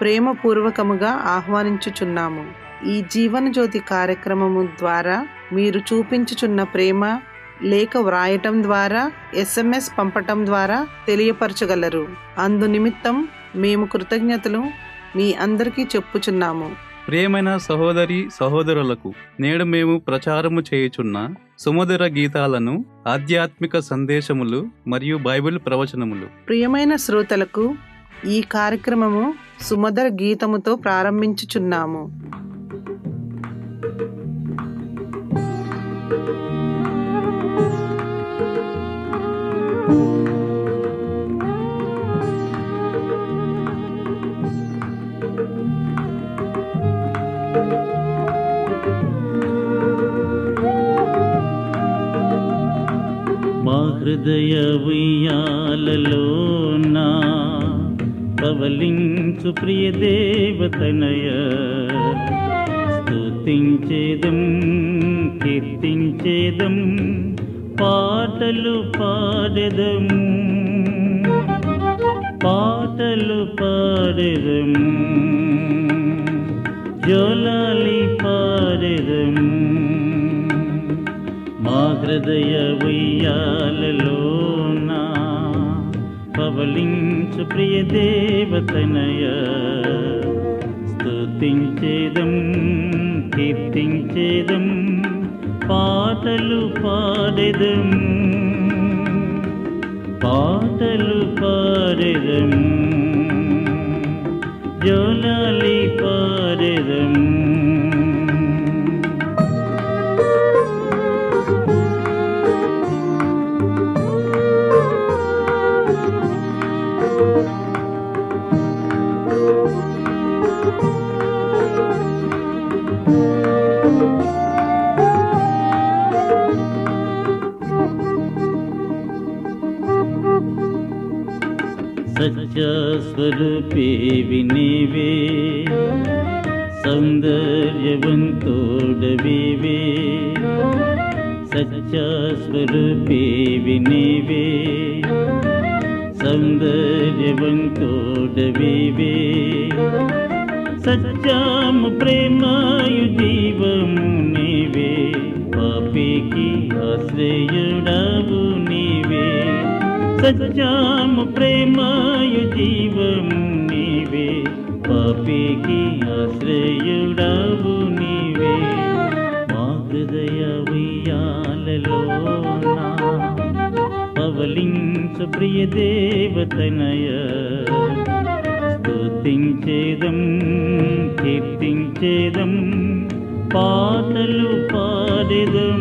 ప్రేమపూర్వకముగా ఆహ్వానించుచున్నాము. ఈ జీవన జ్యోతి కార్యక్రమము ద్వారా మీరు చూపించుచున్న ప్రేమ లేఖ వ్రాయటం ద్వారా ఎస్ఎంఎస్ పంపటం ద్వారా తెలియపరచగలరు. అందు నిమిత్తం మేము కృతజ్ఞతలు మీ అందరికీ చెప్పుచున్నాము. ప్రియమైన సహోదరి సహోదరులకు నేడు మేము ప్రచారము చేయుచున్న సుమధుర గీతాలను ఆధ్యాత్మిక సందేశములు మరియు బైబిల్ ప్రవచనములు. ప్రియమైన శ్రోతలకు ఈ కార్యక్రమము సుమధర్ గీతముతో ప్రారంభించుచున్నాము. మా నా ఉయ్యాలలోనా పవలించు ప్రియ దేవతనయ స్తుతించేదం కీర్తించేదం పాటలు పాడెదము పాటలు పాడెదము జోలాలి పాడెదము మా హృదయ ఉయ్యాలలోనా పవలించు ప్రియ దేవతనయ. స్తుతించేదం కీర్తించేదం పాటలు పాడెదం. పాటలు పాడెదం జోలాలి పాడెదం. स्वरूपे विनिवे सौन्दर्यवन्तोडविवे सच्चास्वरूपे सौन्दर्यवन्तोडबिवे सचां प्रेमायु जीव पापे की कि సత్యము ప్రేమాయు జీవము నీవే. పాపికి ఆశ్రయుడవు నీవే. మా హృదయ ఉయ్యాలలోనా పవలించు ప్రియ దేవతనయ. స్తుతించేదం కీర్తించేదం పాటలు పాడెదం.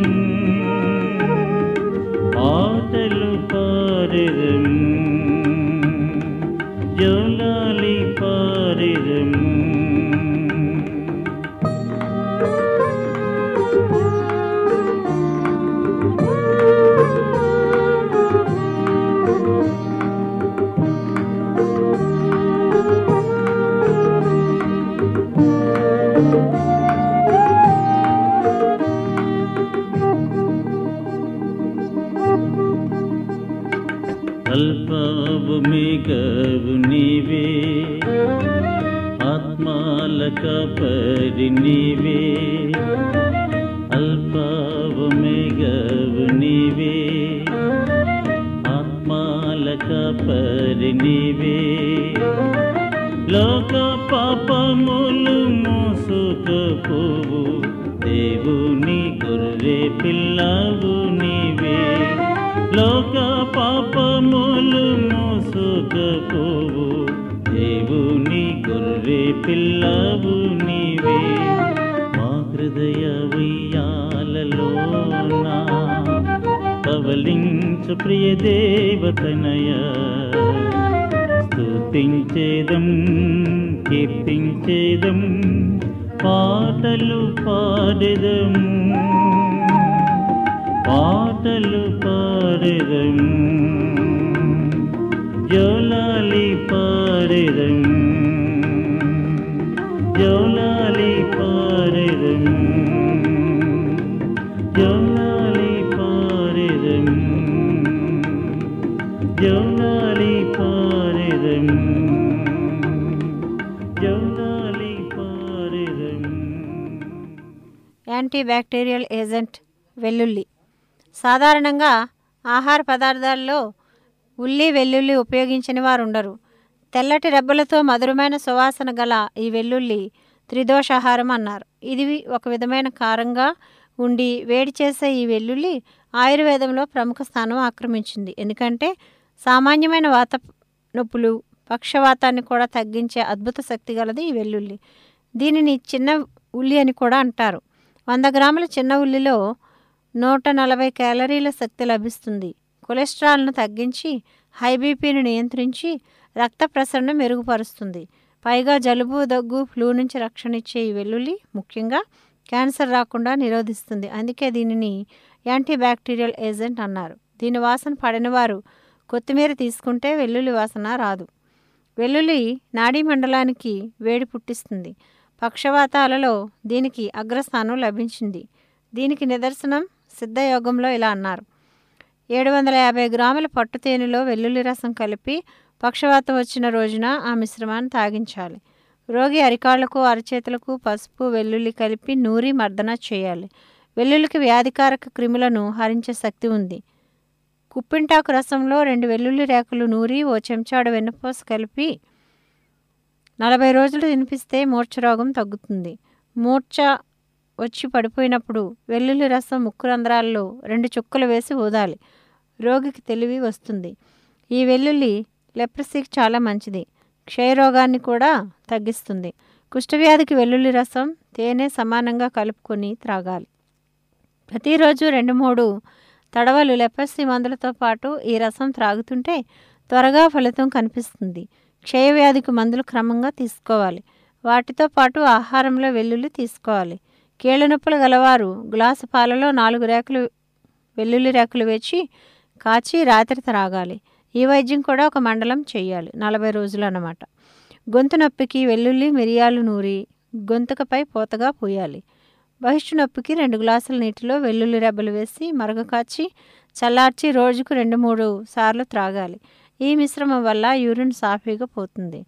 పాటలు పా జోలాలి దేవుని గొర్రె పిల్లవు నీవే. లోక పాపములు మోసుకపోవు. దేవుని గొర్రె పిల్లవు నీవే. మా హృదయ ఉయ్యాలలోనా కవలించు ప్రియ దేవతనయ. స్తుతించేదం కీర్తించేదం పాటలు పాడెదము పాటలు పాడెదము జోలాలి పాడెదము జోలాలి పాడెదము జోలాలి పాడెదము జోలాలి పాడెదము యాంటీ బ్యాక్టీరియల్ ఏజెంట్ వెల్లుల్లి. సాధారణంగా ఆహార పదార్థాల్లో ఉల్లి వెల్లుల్లి ఉపయోగించని వారు ఉండరు తెల్లటి రెబ్బలతో మధురమైన సువాసన గల ఈ వెల్లుల్లి త్రిదోషాహారం అన్నారు. ఇది ఒక విధమైన కారంగా ఉండి వేడి చేసే ఈ వెల్లుల్లి ఆయుర్వేదంలో ప్రముఖ స్థానం ఆక్రమించింది. ఎందుకంటే సామాన్యమైన వాత నొప్పులు పక్షవాతాన్ని కూడా తగ్గించే అద్భుత శక్తి గలది ఈ వెల్లుల్లి. దీనిని చిన్న ఉల్లి అని కూడా అంటారు. వంద గ్రాముల చిన్న ఉల్లిలో నూట నలభై క్యాలరీల శక్తి లభిస్తుంది. కొలెస్ట్రాల్ను తగ్గించి హై బీపీని నియంత్రించి రక్త ప్రసరణ మెరుగుపరుస్తుంది. పైగా జలుబు దగ్గు ఫ్లూ నుంచి రక్షణ ఇచ్చే ఈ వెల్లుల్లి ముఖ్యంగా క్యాన్సర్ రాకుండా నిరోధిస్తుంది. అందుకే దీనిని యాంటీబ్యాక్టీరియల్ ఏజెంట్ అన్నారు. దీని వాసన పడినవారు కొత్తిమీర తీసుకుంటే వెల్లుల్లి వాసన రాదు. వెల్లుల్లి నాడీ మండలానికి వేడి పుట్టిస్తుంది. పక్షవాతాలలో దీనికి అగ్రస్థానం లభించింది. దీనికి నిదర్శనం సిద్ధయోగంలో ఇలా అన్నారు. ఏడు వందల యాభై గ్రాముల పట్టు తేనెలో వెల్లుల్లి రసం కలిపి పక్షవాతం వచ్చిన రోజున ఆ మిశ్రమాన్ని తాగించాలి. రోగి అరికాళ్ళకు అరచేతులకు పసుపు వెల్లుల్లి కలిపి నూరి మర్దన చేయాలి. వెల్లుల్లికి వ్యాధికారక క్రిములను హరించే శక్తి ఉంది. కుప్పింటాకు రసంలో రెండు వెల్లుల్లి రేకులు నూరి ఓ చెంచాడు వెన్నపూస కలిపి నలభై రోజులు తినిపిస్తే మూర్ఛ రోగం తగ్గుతుంది. మూర్ఛ వచ్చి పడిపోయినప్పుడు వెల్లుల్లి రసం ముక్కు రంధ్రాల్లో రెండు చుక్కలు వేసి ఊదాలి. రోగికి తెలివి వస్తుంది. ఈ వెల్లుల్లి లెప్రసీకి చాలా మంచిది. క్షయరోగాన్ని కూడా తగ్గిస్తుంది. కుష్ఠవ్యాధికి వెల్లుల్లి రసం తేనె సమానంగా కలుపుకొని త్రాగాలి. ప్రతిరోజు రెండు మూడు తడవలు లెపర్సీ మందులతో పాటు ఈ రసం త్రాగుతుంటే త్వరగా ఫలితం కనిపిస్తుంది. క్షయవ్యాధికి మందులు క్రమంగా తీసుకోవాలి. వాటితో పాటు ఆహారంలో వెల్లుల్లి తీసుకోవాలి. కీళ్ళ నొప్పులు గలవారు గ్లాసు పాలలో నాలుగు రేకులు వెల్లుల్లి రేకులు వేచి కాచి రాత్రి త్రాగాలి. ఈ వైద్యం కూడా ఒక మండలం చేయాలి. నలభై రోజులు అన్నమాట. గొంతు నొప్పికి వెల్లుల్లి మిరియాలు నూరి గొంతుకపై పూతగా పోయాలి. బహిష్టు నొప్పికి రెండు గ్లాసుల నీటిలో వెల్లుల్లి రెబ్బలు వేసి మరగ కాచి చల్లార్చి రోజుకు రెండు మూడు సార్లు త్రాగాలి. ఈ మిశ్రమం వల్ల యూరిన్ సాఫీగా పోతుంది.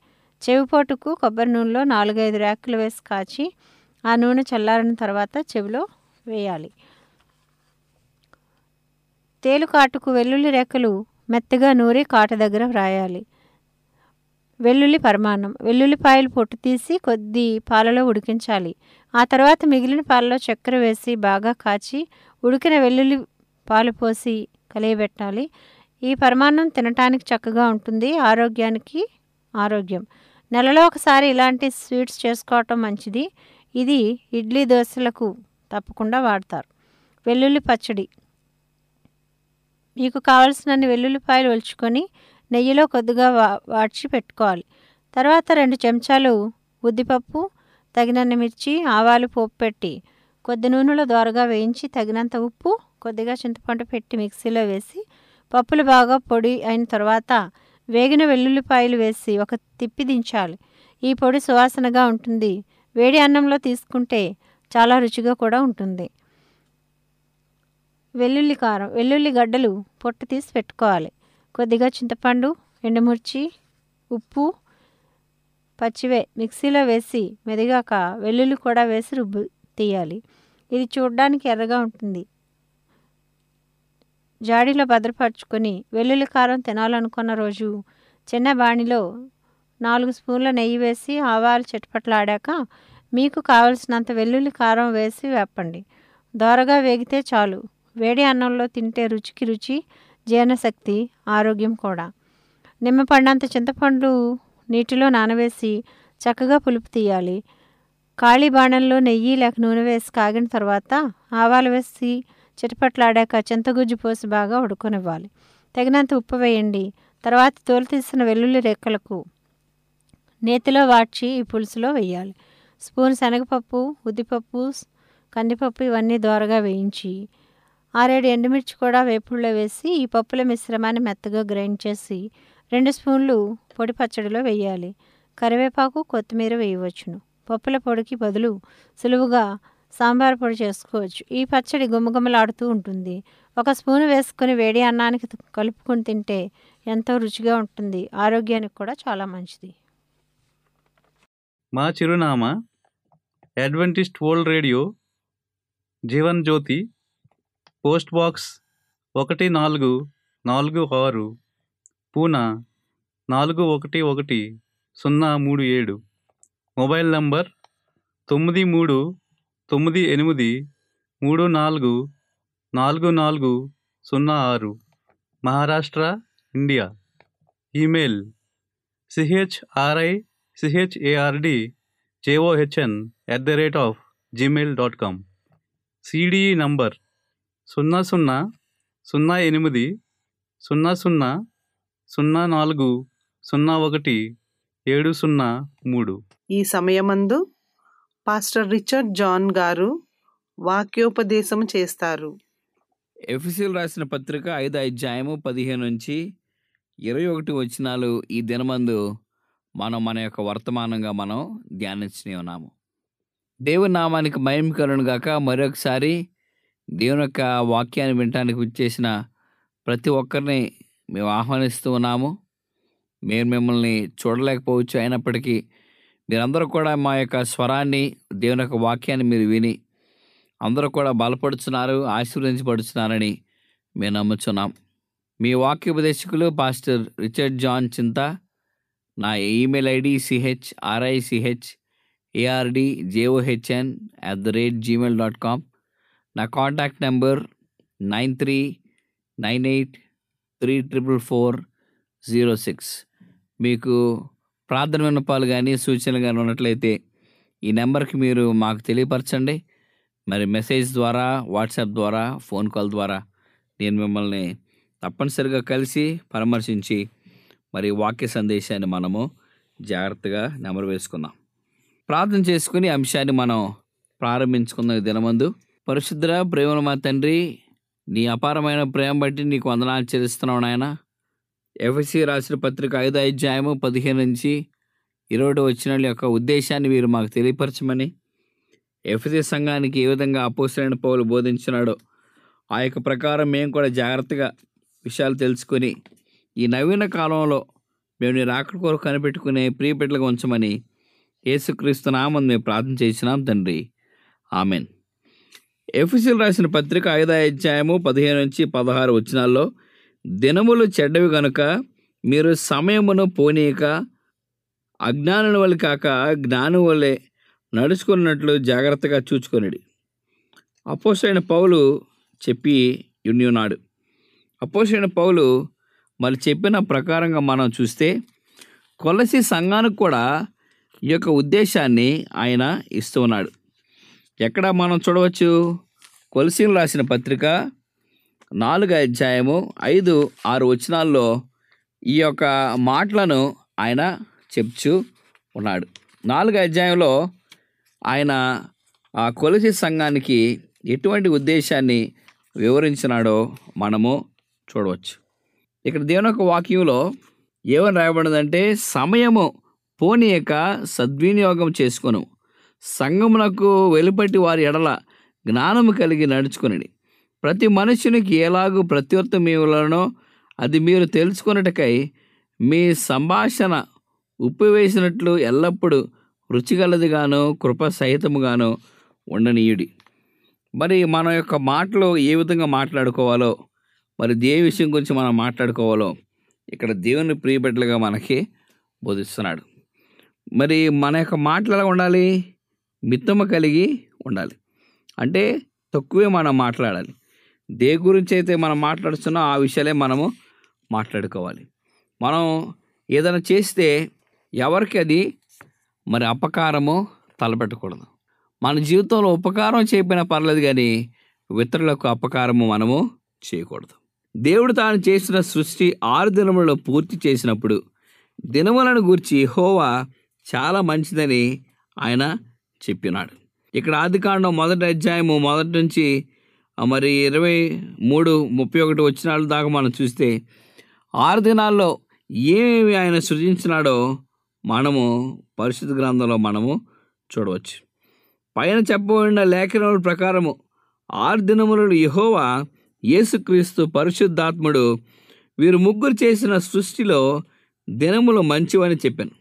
చెవిపోటుకు కొబ్బరి నూనెలో నాలుగైదు ర్యాకులు వేసి కాచి ఆ నూనె చల్లారిన తర్వాత చెవిలో వేయాలి. తేలుకాటుకు వెల్లుల్లి రెక్కలు మెత్తగా నూరి కాట దగ్గర వ్రాయాలి. వెల్లుల్లి పరిమాణం వెల్లుల్లిపాయలు పొట్టు తీసి కొద్ది పాలలో ఉడికించాలి. ఆ తర్వాత మిగిలిన పాలలో చక్కెర వేసి బాగా కాచి ఉడికిన వెల్లుల్లి పాలు పోసి కలియబెట్టాలి. ఈ పరమాన్నం తినటానికి చక్కగా ఉంటుంది. ఆరోగ్యానికి ఆరోగ్యం. నెలలో ఒకసారి ఇలాంటి స్వీట్స్ చేసుకోవటం మంచిది. ఇది ఇడ్లీ దోశలకు తప్పకుండా వాడతారు. వెల్లుల్లి పచ్చడి. మీకు కావలసినన్ని వెల్లుల్లిపాయలు ఒలుచుకొని నెయ్యిలో కొద్దిగా వా వాడ్చి పెట్టుకోవాలి. తర్వాత రెండు చెంచాలు ఉద్దిపప్పు తగినన్ని మిర్చి ఆవాలు పోపు పెట్టి కొద్ది నూనెలో దోరగా వేయించి తగినంత ఉప్పు కొద్దిగా చింతపండు పెట్టి మిక్సీలో వేసి పప్పులు బాగా పొడి అయిన తర్వాత వేగిన వెల్లుల్లిపాయలు వేసి ఒక తిప్పి దించాలి. ఈ పొడి సువాసనగా ఉంటుంది. వేడి అన్నంలో తీసుకుంటే చాలా రుచిగా కూడా ఉంటుంది. వెల్లుల్లి కారం వెల్లుల్లి గడ్డలు పొట్టు తీసి పెట్టుకోవాలి. కొద్దిగా చింతపండు ఎండుమిర్చి ఉప్పు పచ్చివే మిక్సీలో వేసి మెదిగాక వెల్లుల్లి కూడా వేసి రుబ్బు తీయాలి. ఇది చూడడానికి ఎర్రగా ఉంటుంది. జాడీలో భద్రపరచుకొని వెల్లుల్లి కారం తినాలనుకున్న రోజు చిన్న బాణిలో నాలుగు స్పూన్ల నెయ్యి వేసి ఆవాలు చిటపట్లాడాక మీకు కావలసినంత వెల్లుల్లి కారం వేసి వేపండి. దోరగా వేగితే చాలు. వేడి అన్నంలో తింటే రుచికి రుచి జీర్ణశక్తి ఆరోగ్యం కూడా. నిమ్మపండంత చింతపండు నీటిలో నానవేసి చక్కగా పులుపు తీయాలి. ఖాళీ బాణంలో నెయ్యి లేక నూనె వేసి కాగిన తర్వాత ఆవాలు వేసి చిటపట్లాడాక చింతగుజ్జు పోసి బాగా ఉడకనివ్వాలి. తగినంత ఉప్పు వేయండి. తర్వాత తోలు తీసిన వెల్లుల్లి రెక్కలకు నేతిలో వాడ్చి ఈ పులుసులో వేయాలి. స్పూన్ శనగపప్పు ఉద్దిపప్పు కందిపప్పు ఇవన్నీ దోరగా వేయించి ఆరేడు ఎండుమిర్చి కూడా వేపుల్లో వేసి ఈ పప్పుల మిశ్రమాన్ని మెత్తగా గ్రైండ్ చేసి రెండు స్పూన్లు పొడి పచ్చడిలో వేయాలి. కరివేపాకు కొత్తిమీర వేయవచ్చును. పప్పుల పొడికి బదులు సులువుగా సాంబార్ పొడి చేసుకోవచ్చు. ఈ పచ్చడి గుమగుమలాడుతూ ఉంటుంది. ఒక స్పూన్ వేసుకుని వేడి అన్నానికి కలుపుకొని తింటే ఎంతో రుచిగా ఉంటుంది. ఆరోగ్యానికి కూడా చాలా మంచిది. మా చిరునామా Adventist World Radio Jeevan Jyoti post box ఒకటి నాలుగు నాలుగు ఆరు పూనా నాలుగు ఒకటి ఒకటి సున్నా మూడు ఏడు. మొబైల్ నంబర్ తొమ్మిది మూడు తొమ్మిది ఎనిమిది మూడు నాలుగు నాలుగు నాలుగు సున్నా ఆరు. Maharashtra India. Email C H R I C H A R D J O H N at the rate of Gmail dot com C D E number సున్నా సున్నా సున్నా ఎనిమిది సున్నా సున్నా సున్నా నాలుగు సున్నా ఒకటి ఏడు సున్నా మూడు. ఈ సమయమందు పాస్టర్ రిచర్డ్ జాన్ గారు వాక్యోపదేశం చేస్తారు. ఎఫ్ఎస్సీలు రాసిన పత్రిక ఐదు అధ్యాయము పదిహేను నుంచి ఇరవై ఒకటి వచ్చినాలు ఈ దినమందు మనం మన యొక్క వర్తమానంగా మనం ధ్యానించని ఉన్నాము. దేవుని నామానికి మహిమ కలుగును గాక. మరొకసారి దేవుని యొక్క వాక్యాన్ని వినటానికి వచ్చేసిన ప్రతి ఒక్కరిని మేము ఆహ్వానిస్తూ ఉన్నాము. మీరు మిమ్మల్ని చూడలేకపోవచ్చు. అయినప్పటికీ మీరందరూ కూడా మా యొక్క స్వరాన్ని దేవుని యొక్క వాక్యాన్ని మీరు విని అందరూ కూడా బలపడుచున్నారు ఆశీర్వదించబడుచున్నారని మేము నమ్ముచున్నాం. మీ వాక్యోపదేశకులు పాస్టర్ రిచర్డ్ జాన్ చింత నా email ID C H R I C H A R D J O H N at the rate Gmail dot com నా contact number nine three nine eight three triple four zero six మీకు ప్రార్థన విన్నపాలు కానీ సూచనలు కానీ ఉన్నట్లయితే ఈ నెంబర్కి మీరు మాకు తెలియపరచండి. మరి మెసేజ్ ద్వారా వాట్సాప్ ద్వారా ఫోన్ కాల్ ద్వారా నేను మిమ్మల్ని తప్పనిసరిగా కలిసి పరామర్శించి మరి వాక్య సందేశాన్ని మనము జాగ్రత్తగా నెమరు వేసుకుందాం. ప్రార్థన చేసుకుని అంశాన్ని మనం ప్రారంభించుకున్న దినమందు. పరిశుద్ధ ప్రేమల మా తండ్రి నీ అపారమైన ప్రేమ బట్టి నీకు వందనాలు చెల్లిస్తున్నావు నాయన. ఎఫ్ఎస్సి రాసిన పత్రిక ఐదు అధ్యాయము పదిహేను నుంచి ఇరవై వచ్చిన యొక్క ఉద్దేశాన్ని మీరు మాకు తెలియపరచమని ఎఫ్ఎస్సి సంఘానికి ఏ విధంగా అపోసరైన పౌలు బోధించినాడో ఆ యొక్క ప్రకారం మేము కూడా జాగ్రత్తగా విషయాలు తెలుసుకొని ఈ నవీన కాలంలో మేము నీ రాకడ కొరకు కనిపెట్టుకునే ప్రియ ఉంచమని యేసుక్రీస్తు నామని మేము ప్రార్థన చేసినాం తండ్రి. ఆమెన్. ఎఫ్ఎస్సీలు రాసిన పత్రిక ఐదో అధ్యాయము పదిహేను నుంచి పదహారు వచనాల్లో దినములు చెడ్డవి గనుక మీరు సమయమును పోనీయక అజ్ఞానుల వల్ల కాక జ్ఞానం వల్లే నడుచుకున్నట్లు జాగ్రత్తగా చూచుకొనిడి. అపోసైన పౌలు చెప్పి ఉన్నాడు అపోసైన పౌలు మరి చెప్పిన ప్రకారంగా మనం చూస్తే కొలసి సంఘానికి కూడా ఈ యొక్క ఉద్దేశాన్ని ఆయన ఇస్తూ ఉన్నాడు. ఎక్కడ మనం చూడవచ్చు? కొలసీలు రాసిన పత్రిక నాలుగు అధ్యాయము ఐదు ఆరు వచనాల్లో ఈ యొక్క మాటలను ఆయన చెప్చూ ఉన్నాడు. నాలుగు అధ్యాయంలో ఆయన ఆ కొలసి సంఘానికి ఎటువంటి ఉద్దేశాన్ని వివరించినాడో మనము చూడవచ్చు. ఇక్కడ దేవుని యొక్క వాక్యంలో ఏమని రాయబడిందంటే సమయము పోనీయక సద్వినియోగం చేసుకొను సంగమునకు వెలుపటి వారి ఎడల జ్ఞానము కలిగి నడుచుకుని ప్రతి మనుషునికి ఎలాగూ ప్రత్యుత్తం ఇవ్వాలనో అది మీరు తెలుసుకొనుటకై మీ సంభాషణ ఉప్పు వేసినట్లు ఎల్లప్పుడూ రుచిగలదిగాను కృప సహితముగాను ఉండనీయుడి. మరి మన యొక్క మాటలు ఏ విధంగా మాట్లాడుకోవాలో మరి ఏ విషయం గురించి మనం మాట్లాడుకోవాలో ఇక్కడ దేవుని ప్రియబిడ్డలుగా మనకి బోధిస్తున్నాడు. మరి మన యొక్క మాటలు ఎలా ఉండాలి మిత్తమ కలిగి ఉండాలి. అంటే తక్కువే మనం మాట్లాడాలి. దే గురించి అయితే మనం మాట్లాడుతున్నా ఆ విషయాలే మనము మాట్లాడుకోవాలి. మనం ఏదైనా చేస్తే ఎవరికి అది మరి అపకారము తలపెట్టకూడదు. మన జీవితంలో ఉపకారం చేయకపోయినా పర్లేదు కానీ ఇతరులకు అపకారము మనము చేయకూడదు. దేవుడు తాను చేసిన సృష్టి ఆరు దినములలో పూర్తి చేసినప్పుడు దినములను గూర్చి హోవా చాలా మంచిదని ఆయన చెప్పినాడు. ఇక్కడ ఆదికాండం మొదటి అధ్యాయము మొదటి నుంచి మరి ఇరవై మూడు ముప్పై ఒకటి వచ్చిన దాకా మనం చూస్తే ఆరు దినాల్లో ఏమేమి ఆయన సృజించినాడో మనము పరిశుద్ధ గ్రంథంలో మనము చూడవచ్చు. పైన చెప్పబడిన లేఖనముల ప్రకారము ఆరు దినములను యహోవా యేసుక్రీస్తు పరిశుద్ధాత్ముడు వీరు ముగ్గురు చేసిన సృష్టిలో దినములు మంచివని చెప్పాను.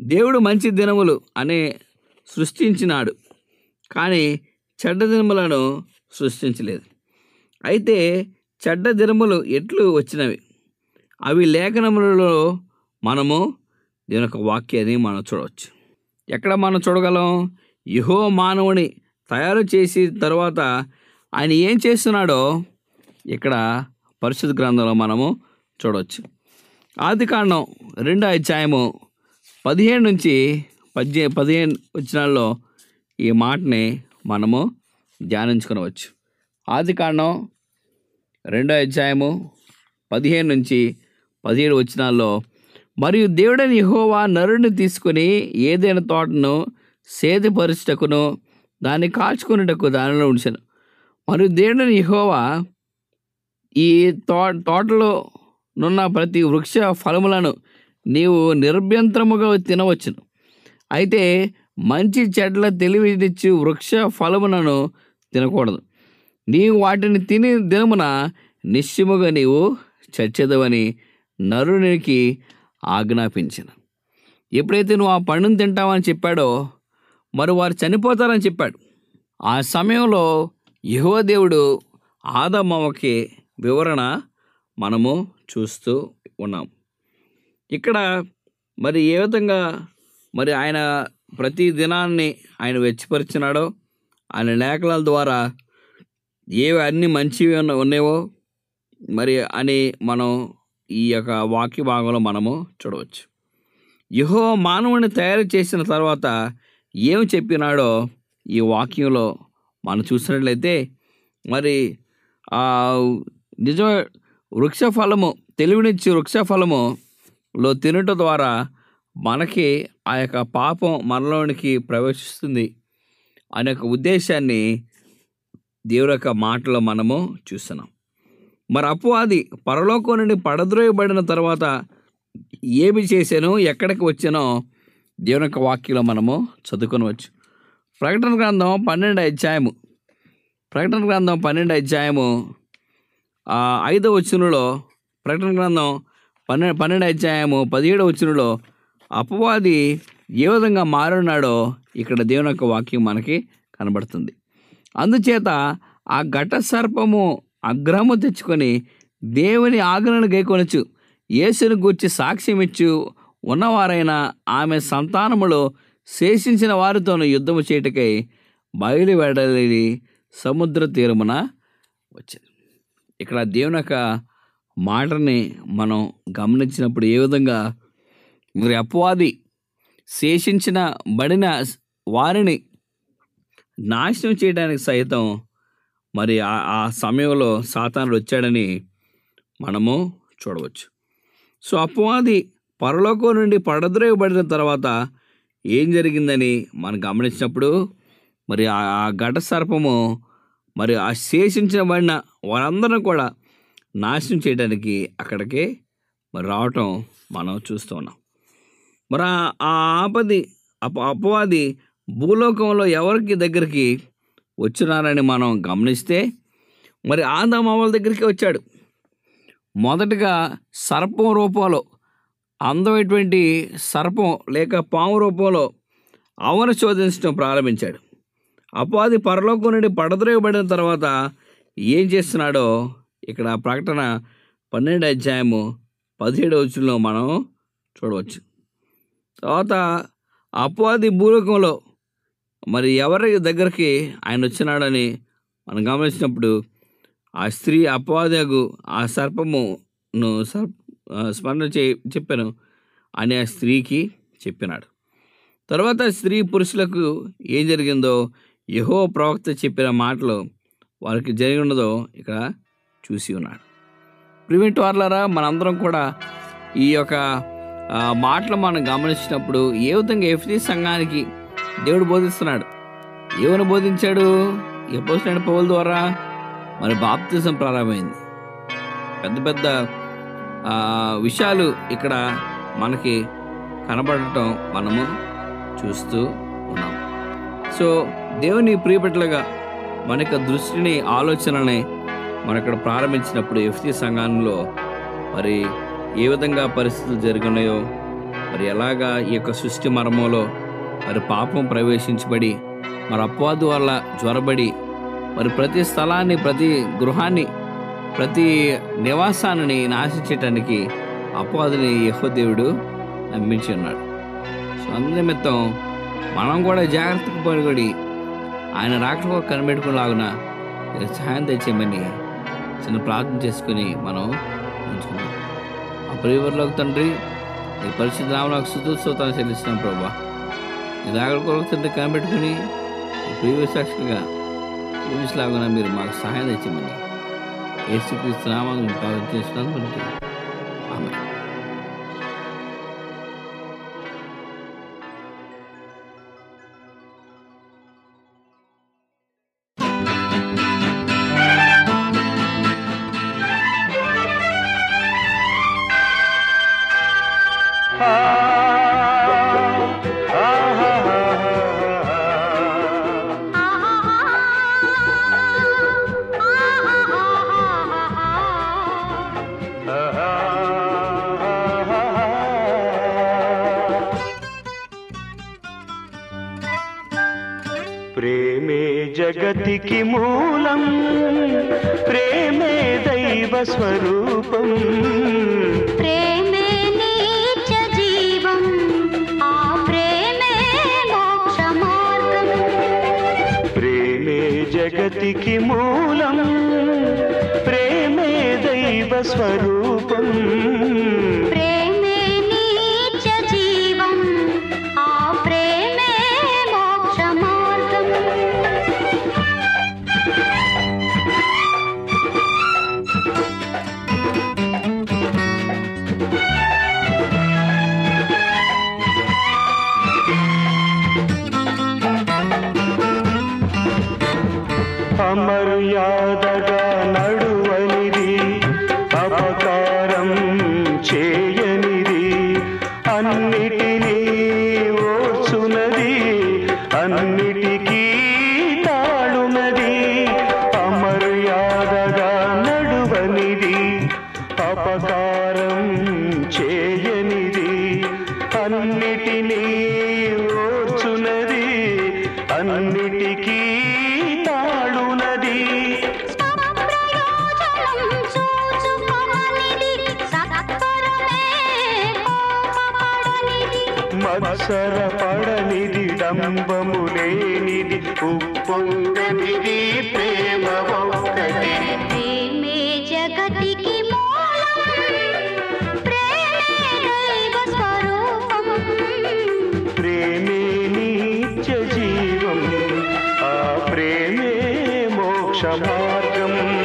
దేవుడు మంచి దినములు అనే సృష్టించినాడు. కానీ చెడ్డ దినములను సృష్టించలేదు. అయితే చెడ్డ దినములు ఎట్లు వచ్చినవి? అవి లేఖనములలో మనము దీని యొక్క వాక్యాన్ని మనం చూడవచ్చు. ఎక్కడ మనం చూడగలం? యహో మానవుని తయారు చేసి తర్వాత ఆయన ఏం చేస్తున్నాడో ఇక్కడ పరిశుద్ధ గ్రంథంలో మనము చూడవచ్చు. ఆది కాండం రెండో అధ్యాయము పదిహేను నుంచి పద్దె పదిహేను వచ్చినాల్లో ఈ మాటని మనము ధ్యానించుకునవచ్చు. ఆది కాండం రెండో అధ్యాయము పదిహేను నుంచి పదిహేడు వచ్చినాల్లో మరియు దేవుడని యహోవా నరుని తీసుకుని ఏదైనా తోటను సేదపరచుటకును దాన్ని కాచుకునేటకు దానిలో ఉంచాను. మరియు దేవుడని యహోవా ఈ తో తోటలో నున్న ప్రతి వృక్ష ఫలములను నీవు నిర్భ్యంతరముగా తినవచ్చును. అయితే మంచి చెడ్ల తెలివినిచ్చు వృక్ష ఫలములను తినకూడదు. నీవు వాటిని తిని దినమున నిశ్చయముగా నీవు చచ్చేదవని నరునికి ఆజ్ఞాపించిన. ఎప్పుడైతే నువ్వు ఆ పండును తింటావని చెప్పాడో మరి వారు చనిపోతారని చెప్పాడు. ఆ సమయంలో యహో దేవుడు ఆదమ్మకి వివరణ మనము చూస్తూ ఉన్నాం. ఇక్కడ మరి ఏ విధంగా మరి ఆయన ప్రతి దినాన్ని ఆయన వెచ్చిపరిచినాడో ఆయన లేఖనాల ద్వారా ఏవి అన్ని మంచివి ఉన్నాయో మరి అని మనం ఈ యొక్క వాక్య భాగంలో మనము చూడవచ్చు. యహో మానవుని తయారు చేసిన తర్వాత ఏం చెప్పినాడో ఈ వాక్యంలో మనం చూసినట్లయితే మరి నిజ వృక్ష ఫలము తెలివినిచ్చి వృక్ష ఫలములో తినటం ద్వారా మనకి ఆ యొక్క పాపం మనలోనికి ప్రవేశిస్తుంది. అనే ఒక ఉద్దేశాన్ని దేవుడి యొక్క మాటలో మనము చూస్తున్నాం. మరి అపవాది పరలోకం నుండి పడద్రోయబడిన తర్వాత ఏమి చేశానో ఎక్కడికి వచ్చానో దేవుని యొక్క వాక్యంలో మనము చదువుకొనవచ్చు. ప్రకటన గ్రంథం పన్నెండు అధ్యాయము. ప్రకటన గ్రంథం పన్నెండు అధ్యాయము ఐదో ఐదవ వచనంలో ప్రకటన గ్రంథం పన్నెండు పన్నెండు అధ్యాయము పదిహేడో వచనంలో అపవాది ఏ విధంగా మారున్నాడో ఇక్కడ దేవుని యొక్క వాక్యం మనకి కనబడుతుంది. అందుచేత ఆ ఘట సర్పము అగ్రహము తెచ్చుకొని దేవుని ఆజ్ఞను గైకొనచ్చు. యేసుని గూర్చి సాక్ష్యం ఇచ్చు. ఉన్నవారైన ఆమె సంతానములో శేషించిన వారితోనూ యుద్ధము చేయటకై బయలు సముద్ర తీరమున వచ్చింది. ఇక్కడ దేవుని యొక్క మాటని మనం గమనించినప్పుడు ఏ విధంగా మరి అపవాది శేషించిన బడిన వారిని నాశనం చేయడానికి సైతం మరి ఆ- సమయంలో సాతానుడు వచ్చాడని మనము చూడవచ్చు. సో అపవాది పరలోకం నుండి పడద్రోయబడిన తర్వాత ఏం జరిగిందని మనం గమనించినప్పుడు మరి ఆ ఘట సర్పము మరి ఆ శేషించబడిన వారందరం కూడా నాశనం చేయడానికి అక్కడికి మరి రావటం మనం చూస్తూ ఉన్నాం. మరి ఆ- ఆపది అప అపవాది భూలోకంలో ఎవరికి దగ్గరికి వచ్చినారని మనం గమనిస్తే మరి ఆదామావల దగ్గరికి వచ్చాడు. మొదటగా సర్పం రూపంలో అందమైనటువంటి సర్పం లేక పాము రూపంలో అవను శోధించడం ప్రారంభించాడు. అపాది పరలోకం నుండి పడద్రోయబడిన తర్వాత ఏం చేస్తున్నాడో ఇక్కడ ప్రకటన పన్నెండు అధ్యాయము పదిహేడు వచ్చులో మనం చూడవచ్చు. తర్వాత అపవాది భూలోకంలో మరి ఎవరి దగ్గరికి ఆయన వచ్చినాడని మనం గమనించినప్పుడు ఆ స్త్రీ అపవాదకు ఆ సర్పమును సర్ప స్మరణ చే చెప్పాను అని ఆ స్త్రీకి చెప్పినాడు. తర్వాత స్త్రీ పురుషులకు ఏం జరిగిందో యహో ప్రవక్త చెప్పిన మాటలు వారికి జరిగి ఉన్నదో ఇక్కడ చూసి ఉన్నాడు. ప్రివెంట్ వార్లరా మనందరం కూడా ఈ యొక్క మాటలు మనం గమనించినప్పుడు ఏ విధంగా ఎఫ్టీ సంఘానికి దేవుడు బోధిస్తున్నాడు? ఏమని బోధించాడు? ఎప్పుడు పౌల ద్వారా మరి బాప్తిజం ప్రారంభమైంది. పెద్ద పెద్ద విషయాలు ఇక్కడ మనకి కనబడటం మనము చూస్తూ ఉన్నాం. సో దేవుని ప్రియబిడ్డలుగా మన యొక్క దృష్టిని ఆలోచనని మన ఇక్కడ ప్రారంభించినప్పుడు ఎఫ్సి సంఘంలో మరి ఏ విధంగా పరిస్థితులు జరిగినాయో మరి ఎలాగా ఈ యొక్క సృష్టి మర్మంలో మరి పాపం ప్రవేశించబడి మరి అపవాదు వల్ల జ్వరబడి మరి ప్రతి స్థలాన్ని ప్రతి గృహాన్ని ప్రతి నివాసాన్ని నాశించటానికి అపవాదిని యహోదేవుడు నమ్మించి ఉన్నాడు. సో అందు నిమిత్తం మనం కూడా జాగ్రత్తగా పడిగొడి ఆయన రాకపోక కనిపెట్టుకునేలాగున సహాయం తెచ్చేయమని చిన్న ప్రార్థన చేసుకుని మనం ఉంచుకున్నాం ఆ తండ్రి? ఈ పరిస్థితి నామలకు సుతోత్సవతాన్ని చెల్లిస్తున్నాం ప్రభా. ఈ రాగల కొరకు తండ్రి కనిపెట్టుకుని ప్రియ సాక్షిగా ఊహించలాగా మీరు మాకు సహాయం తెచ్చమని ఏసుక్రీస్తు నామాన్ని ప్రార్థన చేస్తున్నాను ప్రేమే జగతికి మూలం ప్రేమే దైవ స్వరూపం. ప్రేమే నీచ జీవం ఆ ప్రేమే మోక్ష మార్గం ప్రేమే జగతికి మూలం ప్రేమే దైవ స్వరూపం. మోక్ష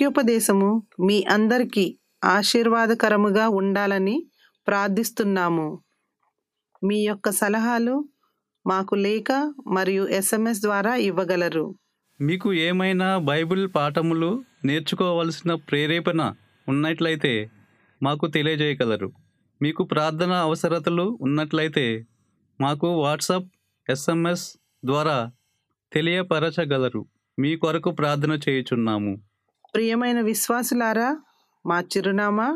వాక్యోపదేశము మీ అందరికీ ఆశీర్వాదకరముగా ఉండాలని ప్రార్థిస్తున్నాము. మీ యొక్క సలహాలు మాకు లేక మరియు ఎస్ఎంఎస్ ద్వారా ఇవ్వగలరు. మీకు ఏమైనా బైబిల్ పాఠములు నేర్చుకోవలసిన ప్రేరేపణ ఉన్నట్లయితే మాకు తెలియజేయగలరు. మీకు ప్రార్థన అవసరతలు ఉన్నట్లయితే మాకు వాట్సాప్ ఎస్ఎంఎస్ ద్వారా తెలియపరచగలరు. మీ కొరకు ప్రార్థన చేయుచున్నాము. ప్రియమైన విశ్వాసులారా మా చిరునామా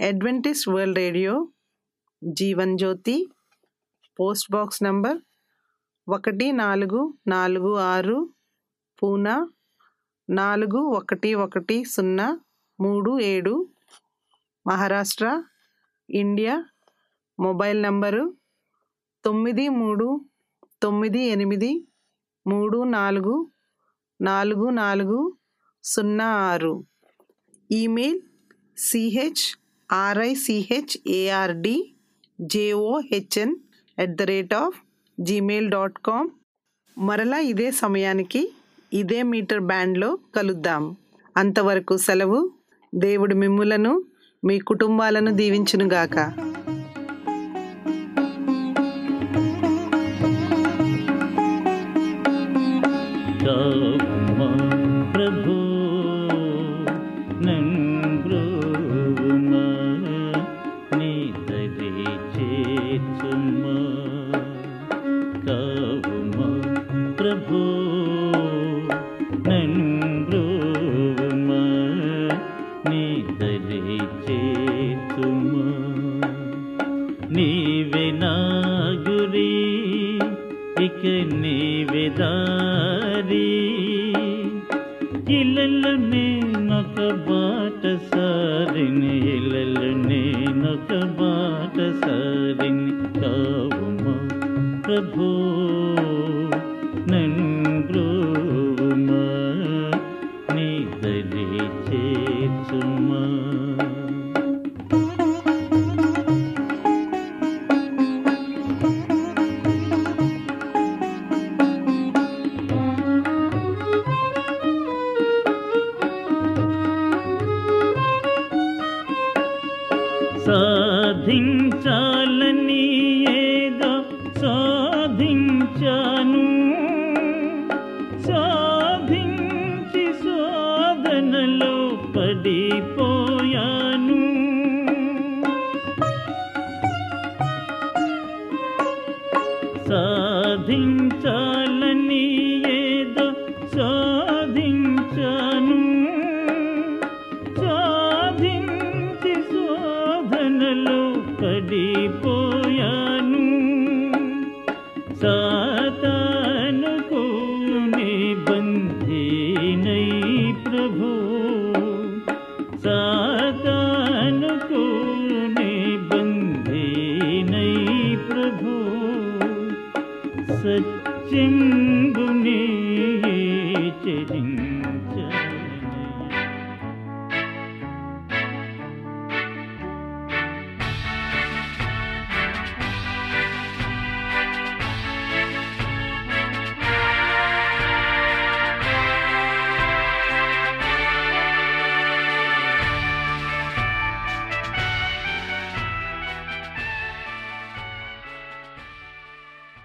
Adventist World Radio Jeevan Jyoti post box number ఒకటి నాలుగు నాలుగు ఆరు పూనా నాలుగు ఒకటి ఒకటి సున్నా మూడు ఏడు మహారాష్ట్ర ఇండియా మొబైల్ నంబరు తొమ్మిది మూడు తొమ్మిది ఎనిమిది మూడు నాలుగు నాలుగు నాలుగు సున్నా ఆరు email C H R I C H A R D J O H N at the rate of Gmail dot com మరలా ఇదే సమయానికి ఇదే మీటర్ బ్యాండ్లో కలుద్దాం. అంతవరకు సెలవు. దేవుడు మిమ్ములను మీ కుటుంబాలను దీవించునుగాక. उमा प्रभो